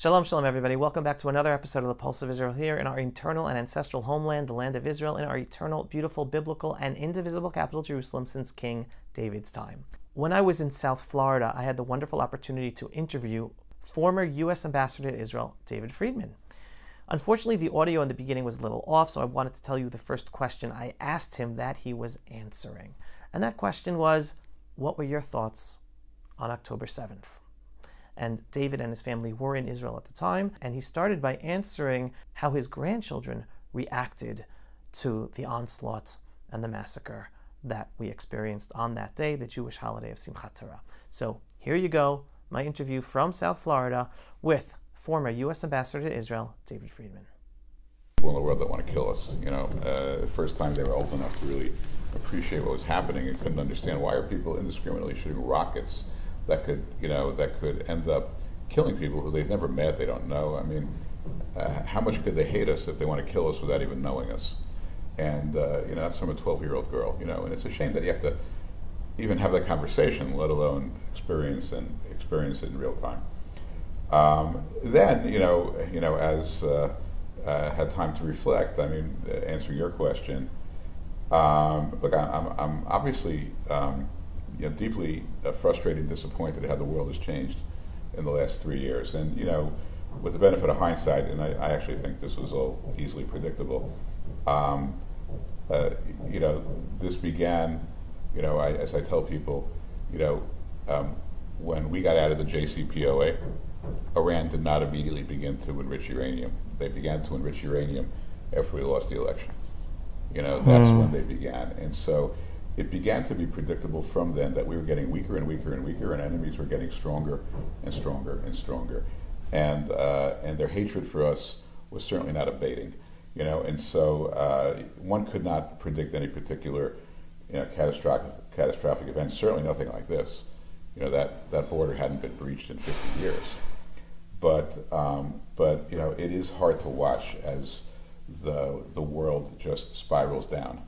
Shalom, shalom, everybody. Welcome back to another episode of the Pulse of Israel here in our eternal and ancestral homeland, the land of Israel, in our eternal, beautiful, biblical, and indivisible capital, Jerusalem, since King David's time. When I was in South Florida, I had the wonderful opportunity to interview former U.S. Ambassador to Israel, David Friedman. Unfortunately, the audio in the beginning was a little off, so I wanted to tell you the first question I asked him that he was answering. And that question was What were your thoughts on October 7th? And David and his family were in Israel at the time. And he started by answering how his grandchildren reacted to the onslaught and the massacre that we experienced on that day, the Jewish holiday of Simchat Torah. So here you go, my interview from South Florida with former U.S. Ambassador to Israel, David Friedman. People in the world that want to kill us. You know, uh, first time they were old enough to really appreciate what was happening and couldn't understand why are people indiscriminately shooting rockets that could, you know, that could end up killing people who they've never met, they don't know. I mean, uh, how much could they hate us if they want to kill us without even knowing us? And uh, you know, that's from a 12-year-old girl. You know, and it's a shame that you have to even have that conversation, let alone experience and experience it in real time. Um, then, you know, you know, as uh, uh, had time to reflect, I mean, uh, answering your question, um, look, I, I'm, I'm obviously um, you know, deeply uh, frustrated and disappointed at how the world has changed in the last three years. And, you know, with the benefit of hindsight, and I, I actually think this was all easily predictable, um, uh, you know, this began, you know, I, as I tell people, you know, um, when we got out of the JCPOA, Iran did not immediately begin to enrich uranium. They began to enrich uranium after we lost the election. You know, that's hmm. when they began. And so it began to be predictable from then that we were getting weaker and weaker and weaker, and enemies were getting stronger and stronger and stronger, and uh, and their hatred for us was certainly not abating, you know. And so uh, one could not predict any particular, you know, catastrophic catastrophic event. Certainly nothing like this. You know that that border hadn't been breached in 50 years, but um, but you know it is hard to watch as the the world just spirals down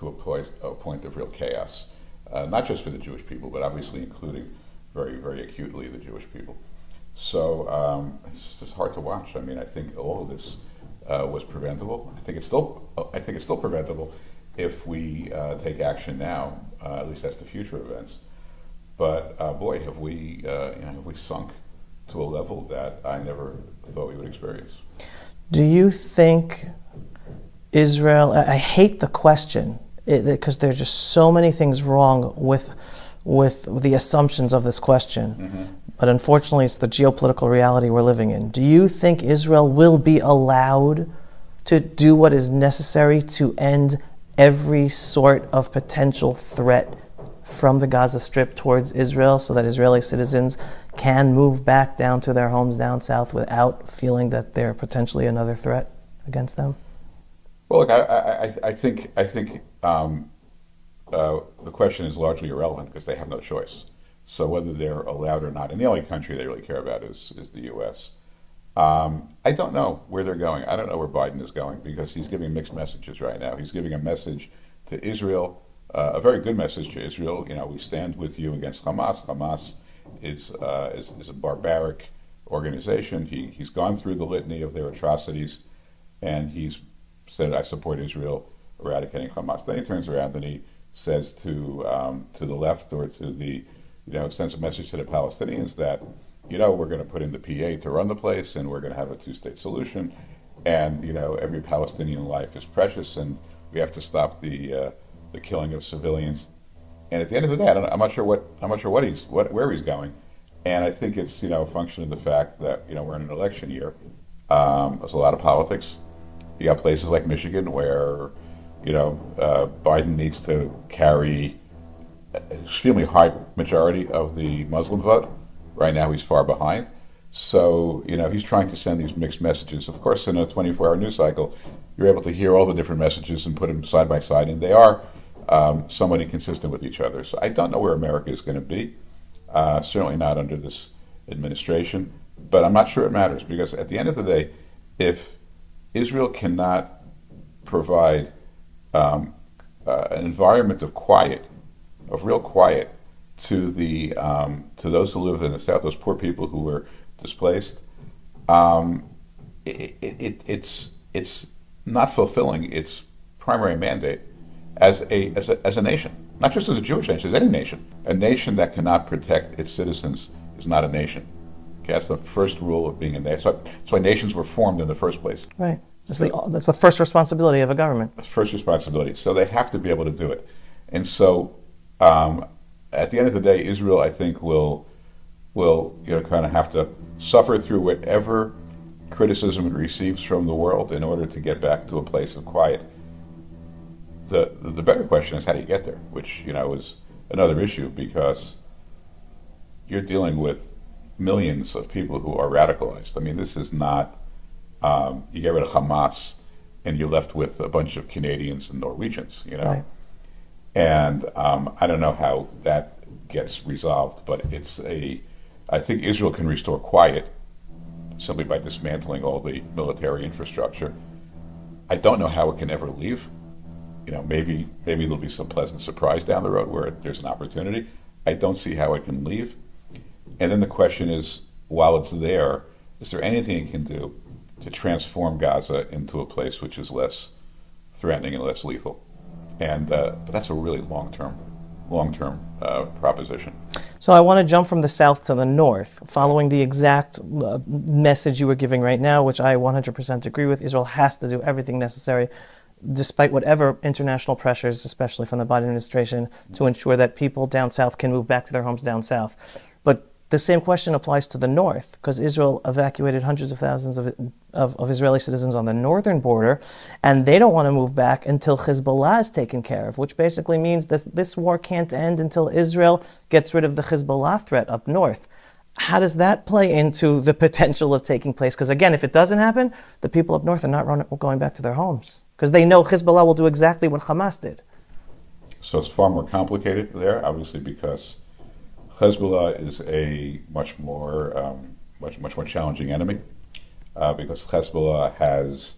to a point, a point of real chaos, uh, not just for the Jewish people, but obviously including very, very acutely the Jewish people. So um, it's just hard to watch. I mean, I think all of this uh, was preventable. I think it's still, I think it's still preventable if we uh, take action now. Uh, at least that's the future events. But uh, boy, have we, uh, you know, have we sunk to a level that I never thought we would experience. Do you think Israel? I hate the question because there's just so many things wrong with with the assumptions of this question. Mm-hmm. But unfortunately, it's the geopolitical reality we're living in. Do you think Israel will be allowed to do what is necessary to end every sort of potential threat from the Gaza Strip towards Israel so that Israeli citizens can move back down to their homes down south without feeling that they're potentially another threat against them? Well, look, I, I, I think I think um, uh, the question is largely irrelevant because they have no choice. So whether they're allowed or not, and the only country they really care about is is the U.S. Um, I don't know where they're going. I don't know where Biden is going because he's giving mixed messages right now. He's giving a message to Israel, uh, a very good message to Israel. You know, we stand with you against Hamas. Hamas is uh, is, is, a barbaric organization. He he's gone through the litany of their atrocities, and he's said, "I support Israel." Eradicating Hamas. Then he turns around and he says to um, to the left or to the you know sends a message to the Palestinians that you know we're going to put in the PA to run the place and we're going to have a two-state solution, and you know every Palestinian life is precious and we have to stop the uh, the killing of civilians. And at the end of the day, I am not sure what I'm not sure what he's what where he's going, and I think it's you know a function of the fact that you know we're in an election year. Um, there's a lot of politics. You got places like Michigan where you know, uh, Biden needs to carry an extremely high majority of the Muslim vote. Right now, he's far behind. So, you know, he's trying to send these mixed messages. Of course, in a 24 hour news cycle, you're able to hear all the different messages and put them side by side, and they are um, somewhat inconsistent with each other. So I don't know where America is going to be. Uh, certainly not under this administration. But I'm not sure it matters because at the end of the day, if Israel cannot provide um, uh, an environment of quiet, of real quiet, to the um, to those who live in the south, those poor people who were displaced. um, it, it, it, it's it's not fulfilling its primary mandate as a, as a as a nation, not just as a Jewish nation, as any nation. A nation that cannot protect its citizens is not a nation. Okay, that's the first rule of being a nation. So, that's why nations were formed in the first place. Right. That's the, that's the first responsibility of a government. First responsibility. So they have to be able to do it. And so, um, at the end of the day, Israel, I think, will will you know kind of have to suffer through whatever criticism it receives from the world in order to get back to a place of quiet. The the better question is how do you get there, which you know is another issue because you're dealing with millions of people who are radicalized. I mean, this is not um, you get rid of Hamas and you're left with a bunch of Canadians and Norwegians, you know. Right. And um, I don't know how that gets resolved, but it's a. I think Israel can restore quiet simply by dismantling all the military infrastructure. I don't know how it can ever leave. You know, maybe maybe there'll be some pleasant surprise down the road where there's an opportunity. I don't see how it can leave. And then the question is, while it's there, is there anything it can do to transform Gaza into a place which is less threatening and less lethal? And uh, but that's a really long term, long term uh, proposition. So I want to jump from the south to the north, following the exact uh, message you were giving right now, which I 100% agree with. Israel has to do everything necessary, despite whatever international pressures, especially from the Biden administration, to ensure that people down south can move back to their homes down south. But the same question applies to the north, because Israel evacuated hundreds of thousands of, of, of, Israeli citizens on the northern border, and they don't want to move back until Hezbollah is taken care of, which basically means that this war can't end until Israel gets rid of the Hezbollah threat up north. How does that play into the potential of taking place? Because again, if it doesn't happen, the people up north are not run, going back to their homes, because they know Hezbollah will do exactly what Hamas did. So it's far more complicated there, obviously, because Hezbollah is a much more um, much much more challenging enemy uh, because Hezbollah has.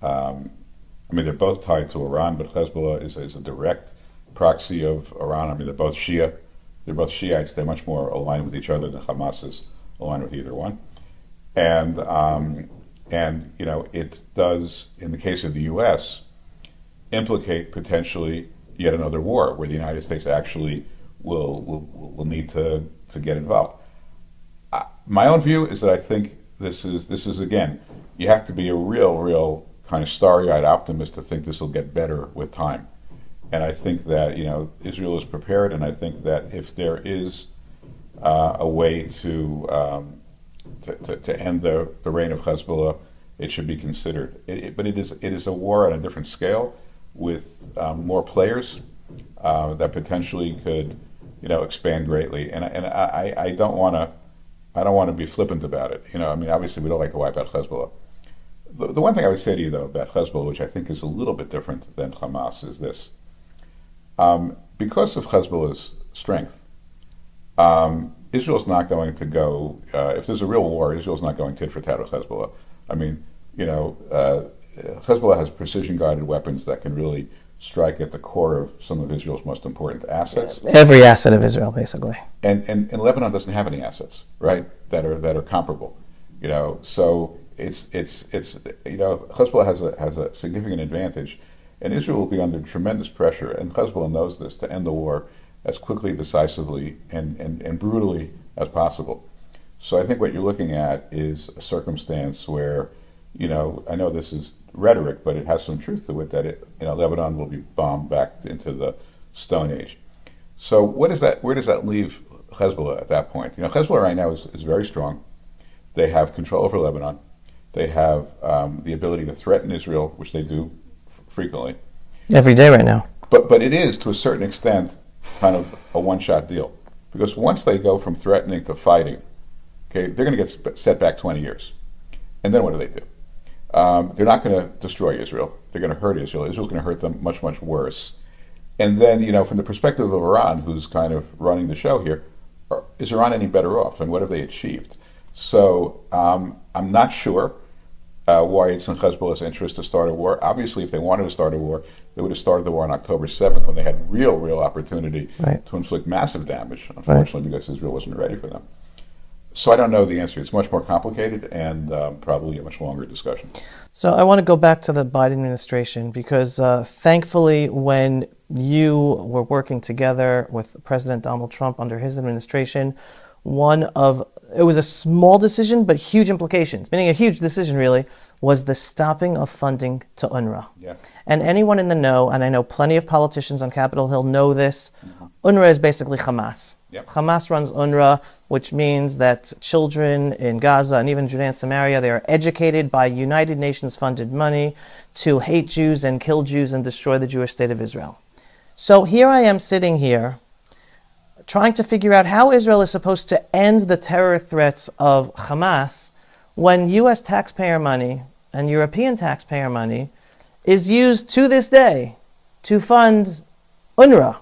Um, I mean, they're both tied to Iran, but Hezbollah is, is a direct proxy of Iran. I mean, they're both Shia. They're both Shiites. They're much more aligned with each other than Hamas is aligned with either one. And um, and you know, it does in the case of the U.S. implicate potentially yet another war where the United States actually will will, will need to, to get involved. Uh, my own view is that I think this is this is again you have to be a real real kind of starry-eyed optimist to think this will get better with time. And I think that you know Israel is prepared, and I think that if there is uh, a way to, um, to, to, to end the, the reign of Hezbollah, it should be considered. It, it, but it is it is a war on a different scale with um, more players uh, that potentially could you know, expand greatly. And and I, I don't want to I don't want to be flippant about it. You know, I mean, obviously we don't like to wipe out Hezbollah. The, the one thing I would say to you though about Hezbollah, which I think is a little bit different than Hamas, is this: um, because of Hezbollah's strength, um, Israel's not going to go. Uh, if there's a real war, Israel's not going tit for tat with Hezbollah. I mean, you know, uh, Hezbollah has precision-guided weapons that can really strike at the core of some of Israel's most important assets. Every asset of Israel, basically. And, and, and Lebanon doesn't have any assets, right? That are that are comparable, you know. So it's it's it's you know Hezbollah has a has a significant advantage, and Israel will be under tremendous pressure, and Hezbollah knows this to end the war as quickly, decisively, and, and, and brutally as possible. So I think what you're looking at is a circumstance where, you know, I know this is rhetoric, but it has some truth to it that it, you know, Lebanon will be bombed back into the Stone Age. So what does that? Where does that leave Hezbollah at that point? You know, Hezbollah right now is, is very strong. They have control over Lebanon. They have um, the ability to threaten Israel, which they do f- frequently. Every day right now. But but it is to a certain extent kind of a one-shot deal because once they go from threatening to fighting, okay, they're going to get set back 20 years, and then what do they do? Um, they're not going to destroy Israel. They're going to hurt Israel. Israel's going to hurt them much, much worse. And then, you know, from the perspective of Iran, who's kind of running the show here, is Iran any better off? And what have they achieved? So um, I'm not sure uh, why it's in Hezbollah's interest to start a war. Obviously, if they wanted to start a war, they would have started the war on October 7th when they had real, real opportunity right. to inflict massive damage, unfortunately, right. because Israel wasn't ready for them. So I don't know the answer. It's much more complicated and um, probably a much longer discussion. So I want to go back to the Biden administration because uh, thankfully, when you were working together with President Donald Trump under his administration, one of it was a small decision but huge implications, meaning a huge decision really, was the stopping of funding to UNRWA. Yeah. And anyone in the know, and I know plenty of politicians on Capitol Hill know this, mm-hmm. UNRWA is basically Hamas. Yep. Hamas runs UNRWA, which means that children in Gaza and even Judea and Samaria, they are educated by United Nations funded money to hate Jews and kill Jews and destroy the Jewish state of Israel. So here I am sitting here trying to figure out how Israel is supposed to end the terror threats of Hamas when US taxpayer money and European taxpayer money is used to this day to fund UNRWA,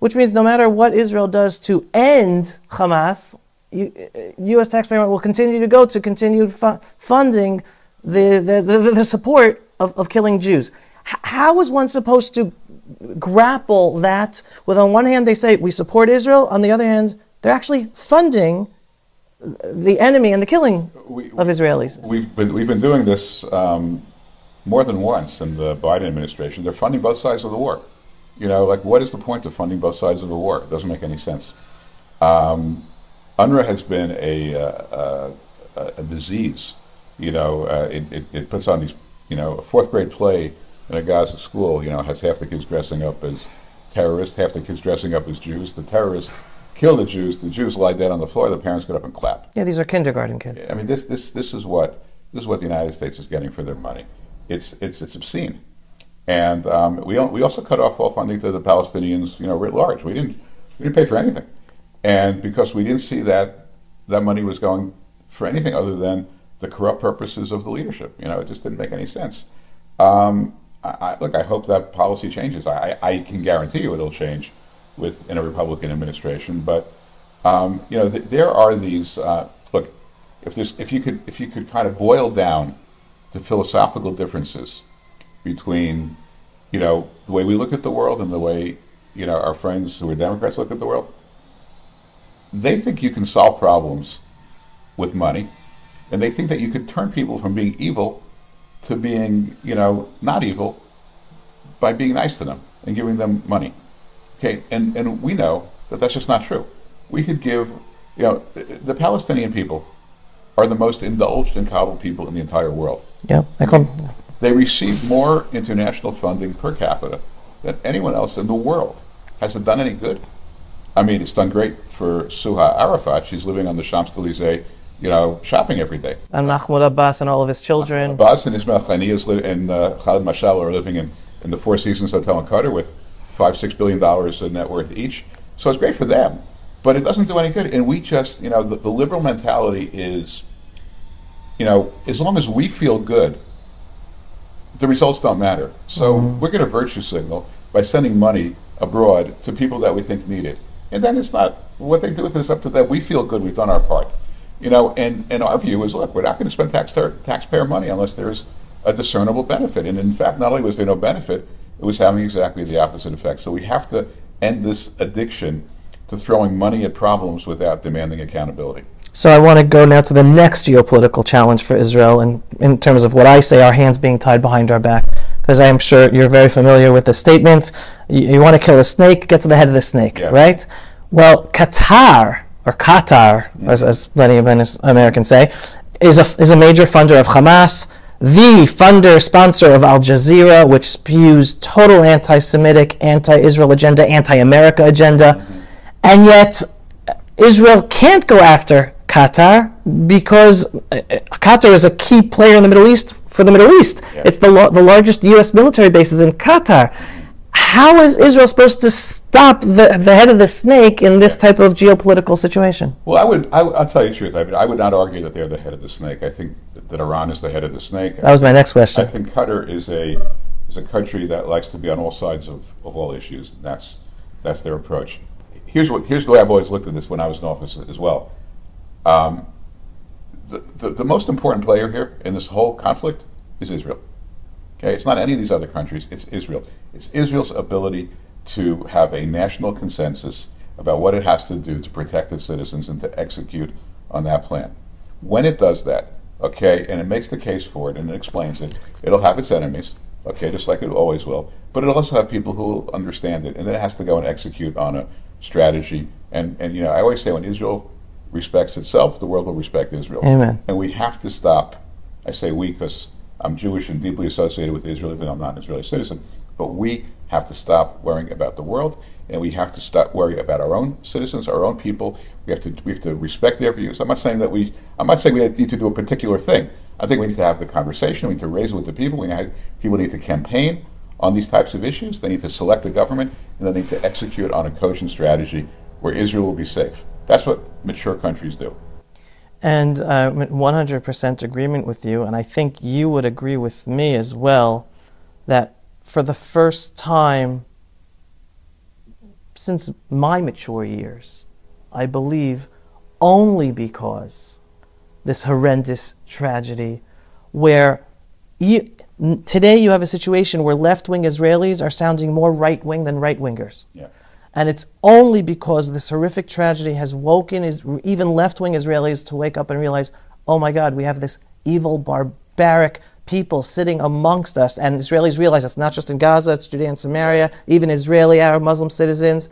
which means no matter what Israel does to end Hamas, U.S. taxpayer money will continue to go to continue fu- funding the, the, the, the, support of, of killing Jews. H- how is one supposed to grapple that with, on one hand, they say we support Israel, on the other hand, they're actually funding the enemy and the killing we, of Israelis. We've been, we've been doing this um, more than once in the Biden administration. They're funding both sides of the war. You know, like what is the point of funding both sides of a war? It doesn't make any sense. Um, UNRWA has been a, uh, a, a disease. You know, uh, it, it, it, puts on these, you know, a fourth grade play in a Gaza school, you know, has half the kids dressing up as terrorists, half the kids dressing up as Jews. The terrorists kill the Jews. The Jews lie dead on the floor. The parents get up and clap. Yeah, these are kindergarten kids. I mean, this this this is what this is what the United States is getting for their money. It's it's it's obscene, and um, we we also cut off all funding to the Palestinians, you know, writ large. We didn't we didn't pay for anything, and because we didn't see that that money was going for anything other than the corrupt purposes of the leadership. You know, it just didn't make any sense. Um, I, I, look, I hope that policy changes. I, I can guarantee you it'll change with in a Republican administration. But um, you know, th- there are these. Uh, look, if there's if you could if you could kind of boil down the philosophical differences between you know the way we look at the world and the way you know our friends who are Democrats look at the world. They think you can solve problems with money, and they think that you could turn people from being evil to being you know not evil by being nice to them and giving them money. Okay, and, and we know that that's just not true. We could give, you know, the Palestinian people are the most indulged and coddled people in the entire world. Yeah, I come. They receive more international funding per capita than anyone else in the world. Has it done any good? I mean, it's done great for Suha Arafat. She's living on the Champs Elysees, you know, shopping every day. And Mahmoud Abbas and all of his children. Abbas and Ismail Haniyeh and uh, Khalid Mashal are living in, in the Four Seasons Hotel in Qatar with five, six billion dollars in net worth each. So it's great for them, but it doesn't do any good. And we just, you know, the, the liberal mentality is, you know, as long as we feel good, the results don't matter. So mm-hmm. we're going to virtue signal by sending money abroad to people that we think need it. And then it's not what they do with this up to them. We feel good. We've done our part. You know, and, and our view is, look, we're not going to spend tax, taxpayer money unless there's a discernible benefit. And in fact, not only was there no benefit, it was having exactly the opposite effect. So we have to end this addiction to throwing money at problems without demanding accountability. So I want to go now to the next geopolitical challenge for Israel, and in, terms of what I say, our hands being tied behind our back, because I am sure you're very familiar with the statement: you, you want to kill a snake, get to the head of the snake, yeah. right? Well, Qatar or Qatar, mm-hmm. as, as many Americans say, is a is a major funder of Hamas the funder sponsor of Al Jazeera, which spews total anti Semitic, anti Israel agenda, anti America agenda. Mm-hmm. And yet, Israel can't go after Qatar because uh, Qatar is a key player in the Middle East for the Middle East. Yeah. It's the, the largest U.S. military bases in Qatar. How is Israel supposed to stop the, the head of the snake in this type of geopolitical situation? Well, I would, I, will tell you the truth. I, mean, I would not argue that they're the head of the snake. I think that Iran is the head of the snake. That was my next question. I think Qatar is a is a country that likes to be on all sides of, of all issues. That's that's their approach. Here's what here's the way I've always looked at this when I was in office as well. Um, the, the, the most important player here in this whole conflict is Israel. Okay, it's not any of these other countries. It's Israel. It's Israel's ability to have a national consensus about what it has to do to protect its citizens and to execute on that plan. When it does that, okay, and it makes the case for it and it explains it, it'll have its enemies, okay, just like it always will. But it'll also have people who will understand it, and then it has to go and execute on a strategy. And and you know, I always say when Israel respects itself, the world will respect Israel. Amen. And we have to stop. I say we because I'm Jewish and deeply associated with Israel, even though I'm not an Israeli citizen. But we have to stop worrying about the world, and we have to stop worrying about our own citizens, our own people. We have to we have to respect their views. I'm not saying that we. I'm not saying we need to do a particular thing. I think we need to have the conversation. We need to raise it with the people. We need, people need to campaign on these types of issues. They need to select a government, and they need to execute on a cogent strategy where Israel will be safe. That's what mature countries do. And uh, 100% agreement with you, and I think you would agree with me as well that for the first time since my mature years, I believe only because this horrendous tragedy where you, today you have a situation where left wing Israelis are sounding more right wing than right wingers. Yeah. And it's only because this horrific tragedy has woken is, even left wing Israelis to wake up and realize, oh my God, we have this evil, barbaric people sitting amongst us. And Israelis realize it's not just in Gaza, it's Judea and Samaria, even Israeli Arab Muslim citizens.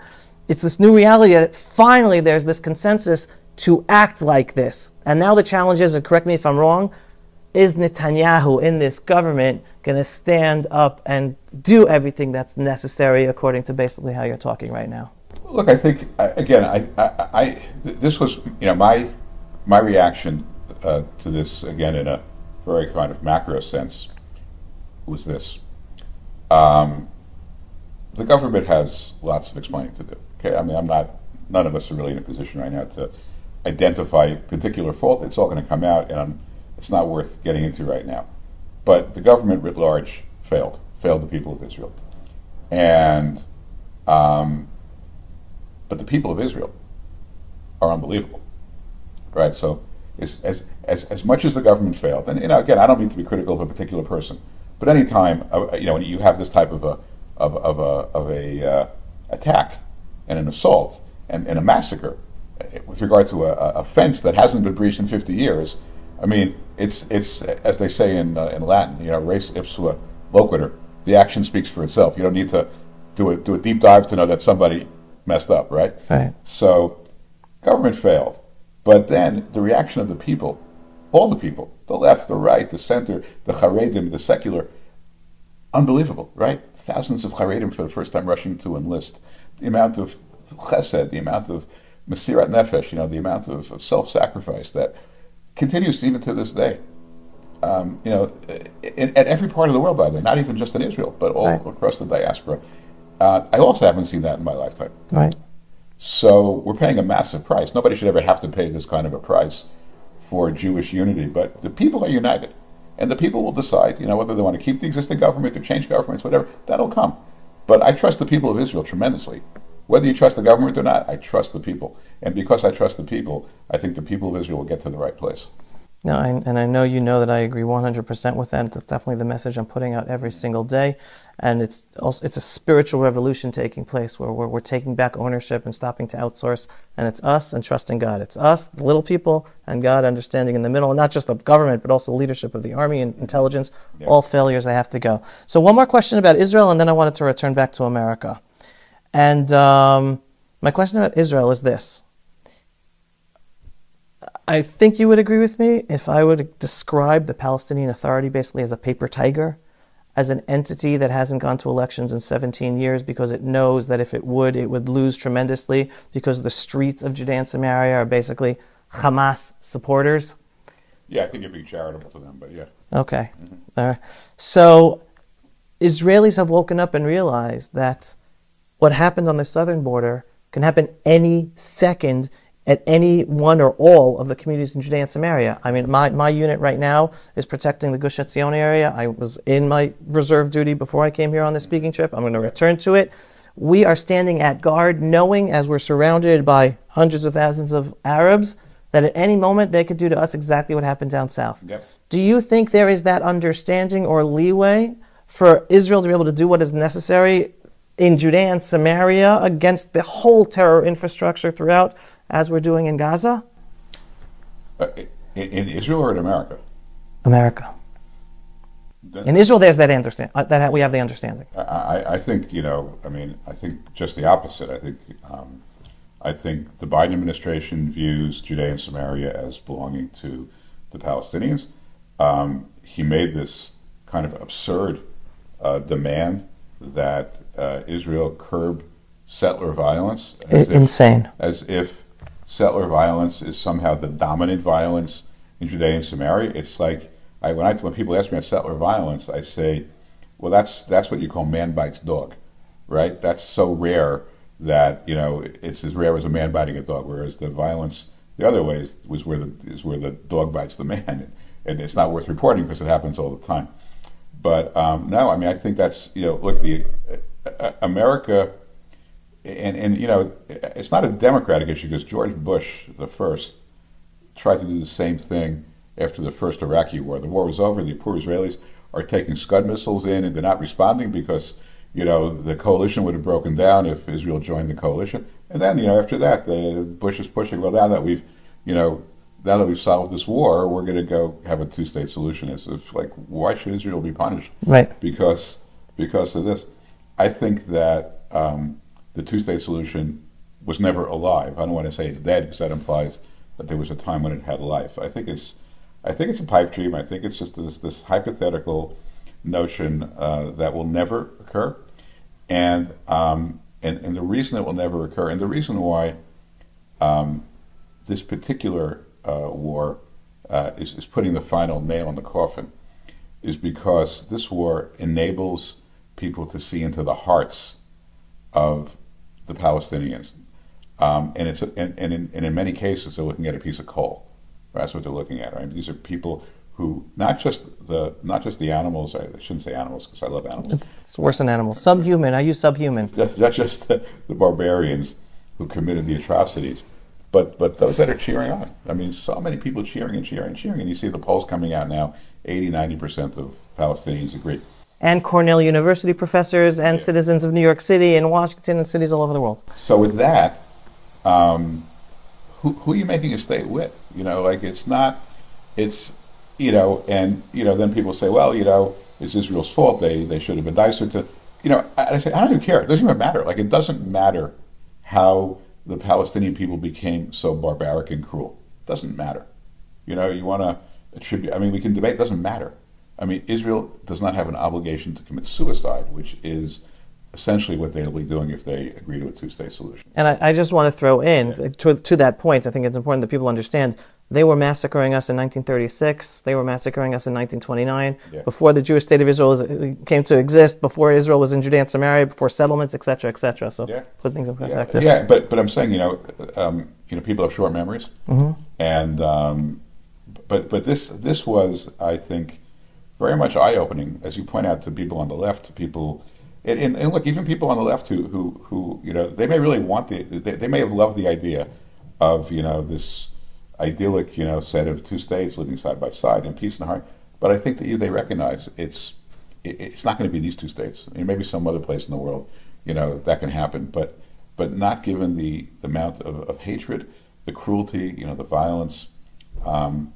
It's this new reality that finally there's this consensus to act like this. And now the challenge is, and correct me if I'm wrong, is Netanyahu in this government going to stand up and do everything that's necessary according to basically how you're talking right now? Look, I think again, I, I, I this was you know my my reaction uh, to this again in a very kind of macro sense was this: um, the government has lots of explaining to do. Okay, I mean, I'm not. None of us are really in a position right now to identify particular fault. It's all going to come out, and I'm it's not worth getting into right now. But the government writ large failed, failed the people of Israel. And, um, but the people of Israel are unbelievable, right? So, as, as, as, as much as the government failed, and you know, again, I don't mean to be critical of a particular person, but any time uh, you know you have this type of a of, of a of a uh, attack and an assault and, and a massacre uh, with regard to a, a fence that hasn't been breached in 50 years, I mean, it's it's as they say in uh, in Latin, you know, res ipsa loquitur. The action speaks for itself. You don't need to do a do a deep dive to know that somebody messed up, right? Right. So, government failed, but then the reaction of the people, all the people, the left, the right, the center, the Haredim, the secular, unbelievable, right? Thousands of Haredim for the first time rushing to enlist. The amount of chesed, the amount of mesirat nefesh, you know, the amount of, of self-sacrifice that continues even to this day. Um, you know, in, at every part of the world, by the way, not even just in Israel, but all right. across the diaspora. Uh, I also haven't seen that in my lifetime. Right. So we're paying a massive price. Nobody should ever have to pay this kind of a price for Jewish unity, but the people are united. And the people will decide, you know, whether they want to keep the existing government or change governments, whatever, that'll come. But I trust the people of Israel tremendously. Whether you trust the government or not, I trust the people. And because I trust the people, I think the people of Israel will get to the right place. No, I, and I know you know that I agree 100% with that. That's definitely the message I'm putting out every single day. And it's also, it's a spiritual revolution taking place where we're, we're taking back ownership and stopping to outsource. And it's us and trusting God. It's us, the little people, and God understanding in the middle. And not just the government, but also leadership of the army and intelligence. Yeah. All failures, they have to go. So one more question about Israel, and then I wanted to return back to America. And um, my question about Israel is this. I think you would agree with me if I would describe the Palestinian Authority basically as a paper tiger, as an entity that hasn't gone to elections in 17 years because it knows that if it would, it would lose tremendously because the streets of Judea and Samaria are basically Hamas supporters. Yeah, I think you're being charitable to them, but yeah. Okay. Mm-hmm. All right. So Israelis have woken up and realized that what happened on the southern border can happen any second at any one or all of the communities in Judea and Samaria. I mean, my, my unit right now is protecting the Gush Etzion area. I was in my reserve duty before I came here on this speaking trip. I'm going to return to it. We are standing at guard, knowing as we're surrounded by hundreds of thousands of Arabs that at any moment they could do to us exactly what happened down south. Yep. Do you think there is that understanding or leeway for Israel to be able to do what is necessary in Judea and Samaria against the whole terror infrastructure throughout, as we're doing in Gaza? Uh, in, in Israel or in America? America. In Israel, there's that understand uh, that we have the understanding. I, I think you know. I mean, I think just the opposite. I think um, I think the Biden administration views Judea and Samaria as belonging to the Palestinians. Um, he made this kind of absurd uh, demand that uh, Israel curb settler violence. As Insane. If, as if settler violence is somehow the dominant violence in Judea and Samaria. It's like I, when I when people ask me about settler violence, I say, well, that's that's what you call man bites dog, right? That's so rare that you know it's as rare as a man biting a dog. Whereas the violence the other way is, was where the is where the dog bites the man, and it's not worth reporting because it happens all the time. But um, no, I mean I think that's you know look the America, and and you know it's not a democratic issue because George Bush the first tried to do the same thing after the first Iraqi war. The war was over. The poor Israelis are taking Scud missiles in, and they're not responding because you know the coalition would have broken down if Israel joined the coalition. And then you know after that, the Bush is pushing. Well, now that we've you know now that we've solved this war, we're going to go have a two-state solution. It's, it's like why should Israel be punished? Right. Because because of this. I think that um, the two-state solution was never alive. I don't want to say it's dead because that implies that there was a time when it had life. I think it's I think it's a pipe dream. I think it's just this, this hypothetical notion uh, that will never occur, and, um, and and the reason it will never occur, and the reason why um, this particular uh, war uh, is, is putting the final nail in the coffin, is because this war enables people to see into the hearts of the Palestinians, um, and it's a, and, and, in, and in many cases they're looking at a piece of coal. That's what they're looking at, right? These are people who not just the not just the animals. I shouldn't say animals because I love animals. It's worse than animals. Subhuman. I use subhuman. Not just the, the, barbarians who committed the atrocities, but but those that are cheering on. I mean, so many people cheering and cheering and cheering, and you see the polls coming out now. 80, 90 percent of Palestinians agree. And Cornell University professors and citizens of New York City and Washington and cities all over the world. So with that. Um, who, who are you making a state with? You know, like it's not, it's, you know, and, you know, then people say, well, you know, it's Israel's fault. They, they should have been nicer to, you know, I, I say, I don't even care. It doesn't even matter. Like, it doesn't matter how the Palestinian people became so barbaric and cruel. It doesn't matter. You know, you want to attribute, I mean, we can debate, it doesn't matter. I mean, Israel does not have an obligation to commit suicide, which is essentially what they'll be doing if they agree to a two-state solution. And I, I just want to throw in yeah. to, to that point. I think it's important that people understand they were massacring us in 1936. They were massacring us in 1929. Yeah. Before the Jewish state of Israel was, came to exist, before Israel was in Judea and Samaria, before settlements, etc., etc. So yeah. put things in perspective. Yeah, yeah but but I'm saying you know um, you know people have short memories, mm-hmm. and um, but but this this was I think very much eye opening as you point out to people on the left, to people and, and, look, even people on the left who, who, who, you know, they may really want the, they, they may have loved the idea of, you know, this idyllic, you know, set of two states living side by side in peace and harmony. But I think that they recognize it's, it, it's not going to be these two states. I mean, maybe some other place in the world, you know, that can happen. But, but not given the, the amount of, of hatred, the cruelty, you know, the violence, um,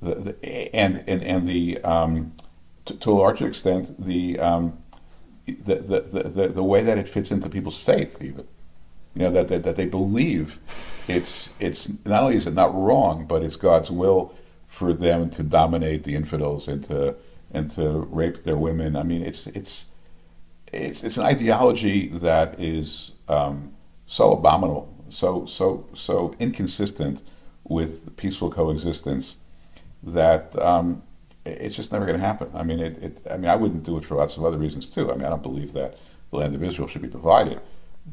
the, the, and, and, and the, um, to, to, a larger extent, the, um, the, the, the, the way that it fits into people's faith, even. You know, that, that, that they believe it's, it's not only is it not wrong, but it's God's will for them to dominate the infidels and to, and to rape their women. I mean, it's, it's, it's, it's an ideology that is um, so abominable, so, so, so inconsistent with peaceful coexistence that um, it's just never going to happen. I mean, it, it, I mean, I wouldn't do it for lots of other reasons too. I mean, I don't believe that the land of Israel should be divided,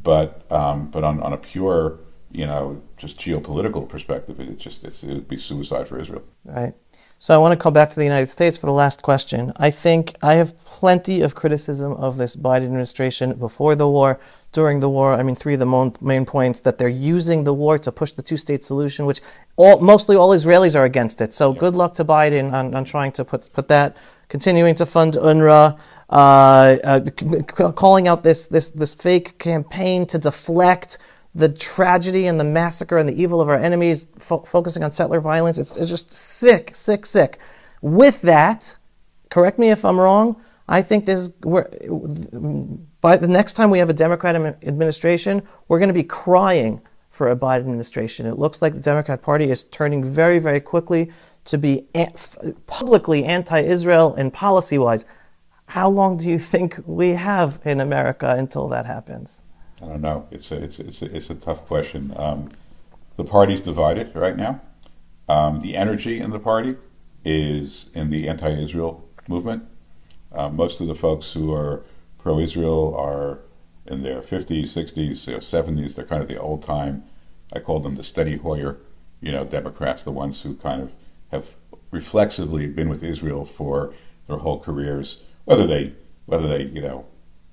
but um, but on, on a pure, you know, just geopolitical perspective, it, it just it would be suicide for Israel. Right. So I want to come back to the United States for the last question. I think I have plenty of criticism of this Biden administration before the war, during the war. I mean, three of the main points that they're using the war to push the two-state solution, which all, mostly all Israelis are against it. So yeah. good luck to Biden on, on trying to put put that. Continuing to fund UNRWA, uh, uh, calling out this this this fake campaign to deflect the tragedy and the massacre and the evil of our enemies, fo- focusing on settler violence. It's, it's just sick, sick, sick. With that, correct me if I'm wrong. I think this we're, by the next time we have a Democratic administration, we're going to be crying for a Biden administration. It looks like the Democrat Party is turning very, very quickly to be publicly anti-Israel and policy-wise. How long do you think we have in America until that happens? I don't know. It's a, it's, it's a, it's a tough question. Um, the party's divided right now. Um, the energy in the party is in the anti-Israel movement. Uh, most of the folks who are pro-Israel are in their 50s, 60s, 70s. They're kind of the old-time. I call them the Steny Hoyer, you know, Democrats, the ones who kind of have reflexively been with Israel for their whole careers. Whether they, whether they, you know,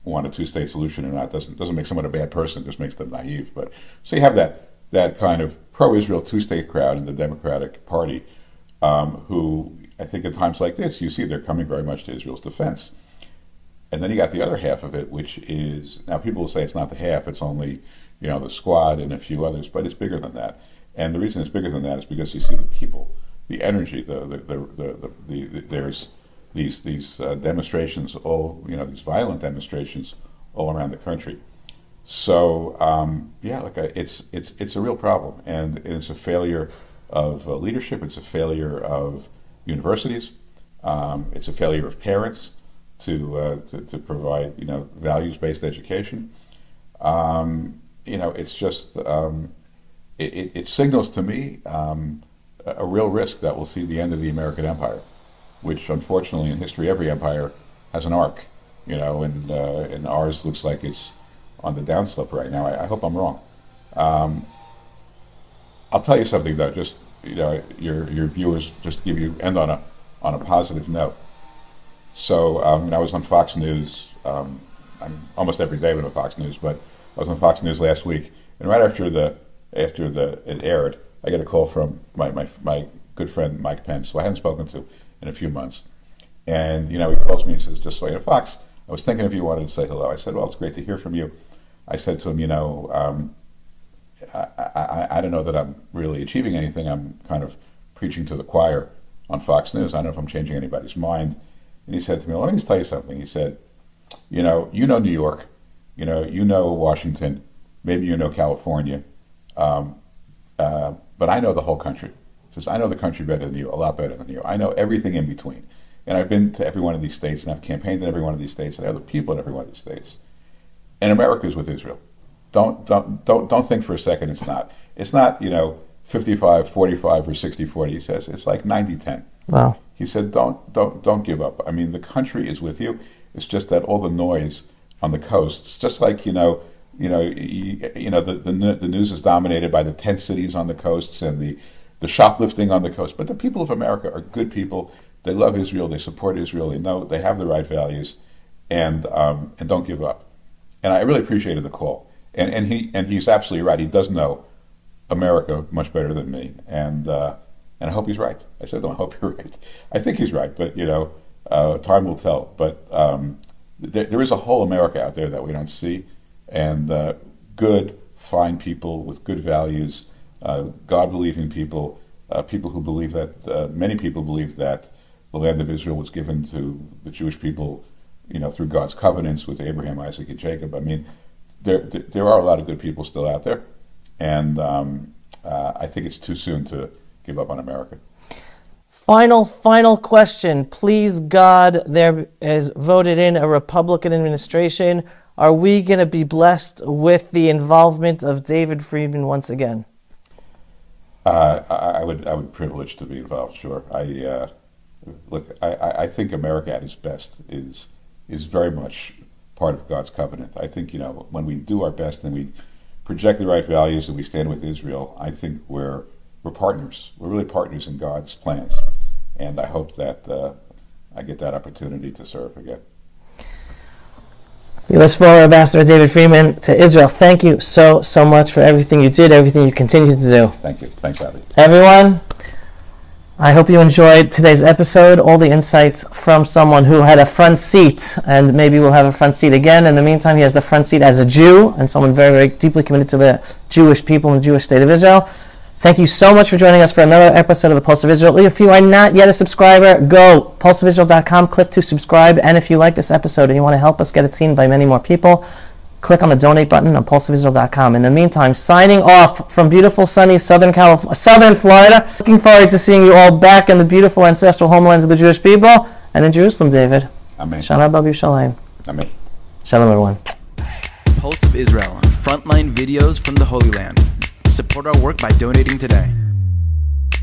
want a two-state solution or not doesn't doesn't make someone a bad person. Just makes them naive. But so you have that that kind of pro-Israel two-state crowd in the Democratic Party, um, who I think at times like this you see they're coming very much to Israel's defense. And then you got the other half of it, which is now people will say it's not the half; it's only you know the squad and a few others, but it's bigger than that. And the reason it's bigger than that is because you see the people, the energy, the the the, the, the, the there's these these uh, demonstrations, all you know, these violent demonstrations all around the country. So um, yeah, like a, it's it's it's a real problem, and it's a failure of uh, leadership. It's a failure of universities. Um, it's a failure of parents to, uh, to, to provide you know values based education. Um, you know, it's just um, it, it, it, signals to me um, a, a real risk that we'll see the end of the American empire which unfortunately in history every empire has an arc, you know, and uh, and ours looks like it's on the downslope right now. I, I hope I'm wrong. Um, I'll tell you something though, just you know, your your viewers, just to give you end on a on a positive note. So um, I was on Fox News. Um, I'm almost every day on Fox News, but I was on Fox News last week, and right after the after the it aired, I get a call from my my, my good friend Mike Pence, who I hadn't spoken to in a few months. And, you know, he calls me and says, just so you know, Fox, I was thinking if you wanted to say hello. I said, well, it's great to hear from you. I said to him, you know, um, I, I, I, don't know that I'm really achieving anything. I'm kind of preaching to the choir on Fox News. I don't know if I'm changing anybody's mind. And he said to me, let me just tell you something. He said, you know, you know New York, you know, you know Washington, maybe you know California, um, uh, but I know the whole country says, I know the country better than you, a lot better than you. I know everything in between. And I've been to every one of these states, and I've campaigned in every one of these states, and I know the people in every one of these states. And America is with Israel. Don't, don't, don't, don't think for a second it's not. It's not, you know, 55, 45, or 60, 40. He says it's like 90, 10. Wow. He said, don't, don't, don't give up. I mean, the country is with you. It's just that all the noise on the coasts, just like, you know, you know, you, you know, the, the, the news is dominated by the tent cities on the coasts and the, the shoplifting on the coast. But the people of America are good people. They love Israel. They support Israel. They know they have the right values, and um, and don't give up. And I really appreciated the call. And and he and he's absolutely right. He does know America much better than me, and uh, and I hope he's right. I said, "Don't I hope you're right." I think he's right, but you know, uh, time will tell. But um, th- there is a whole America out there that we don't see, and uh, good, fine people with good values uh, God believing people, uh, people who believe that, uh, many people believe that the land of Israel was given to the Jewish people, you know, through God's covenants with Abraham, Isaac, and Jacob. I mean, there, there are a lot of good people still out there, and um, uh, I think it's too soon to give up on America. Final, final question. Please, God, there is voted in a Republican administration. Are we going to be blessed with the involvement of David Friedman once again? Uh, I, I, would I would privilege to be involved. Sure, I uh, look. I, I think America at its best is is very much part of God's covenant. I think you know when we do our best and we project the right values and we stand with Israel, I think we're we're partners. We're really partners in God's plans, and I hope that uh, I get that opportunity to serve again. U.S. Foreign Ambassador David Friedman to Israel. Thank you so, so much for everything you did, everything you continue to do. Thank you. Thanks, Avi. Everyone, I hope you enjoyed today's episode, all the insights from someone who had a front seat, and maybe we'll have a front seat again. In the meantime, he has the front seat as a Jew and someone very, very deeply committed to the Jewish people and the Jewish state of Israel. Thank you so much for joining us for another episode of the Pulse of Israel. If you are not yet a subscriber, go pulseofisrael.com, click to subscribe. And if you like this episode and you want to help us get it seen by many more people, click on the donate button on pulseofisrael.com. In the meantime, signing off from beautiful sunny Southern California, Southern Florida. Looking forward to seeing you all back in the beautiful ancestral homelands of the Jewish people and in Jerusalem, David. Amen. Shana Babu Shalom. Amen. Shalom, everyone. Pulse of Israel, frontline videos from the Holy Land. Support our work by donating today.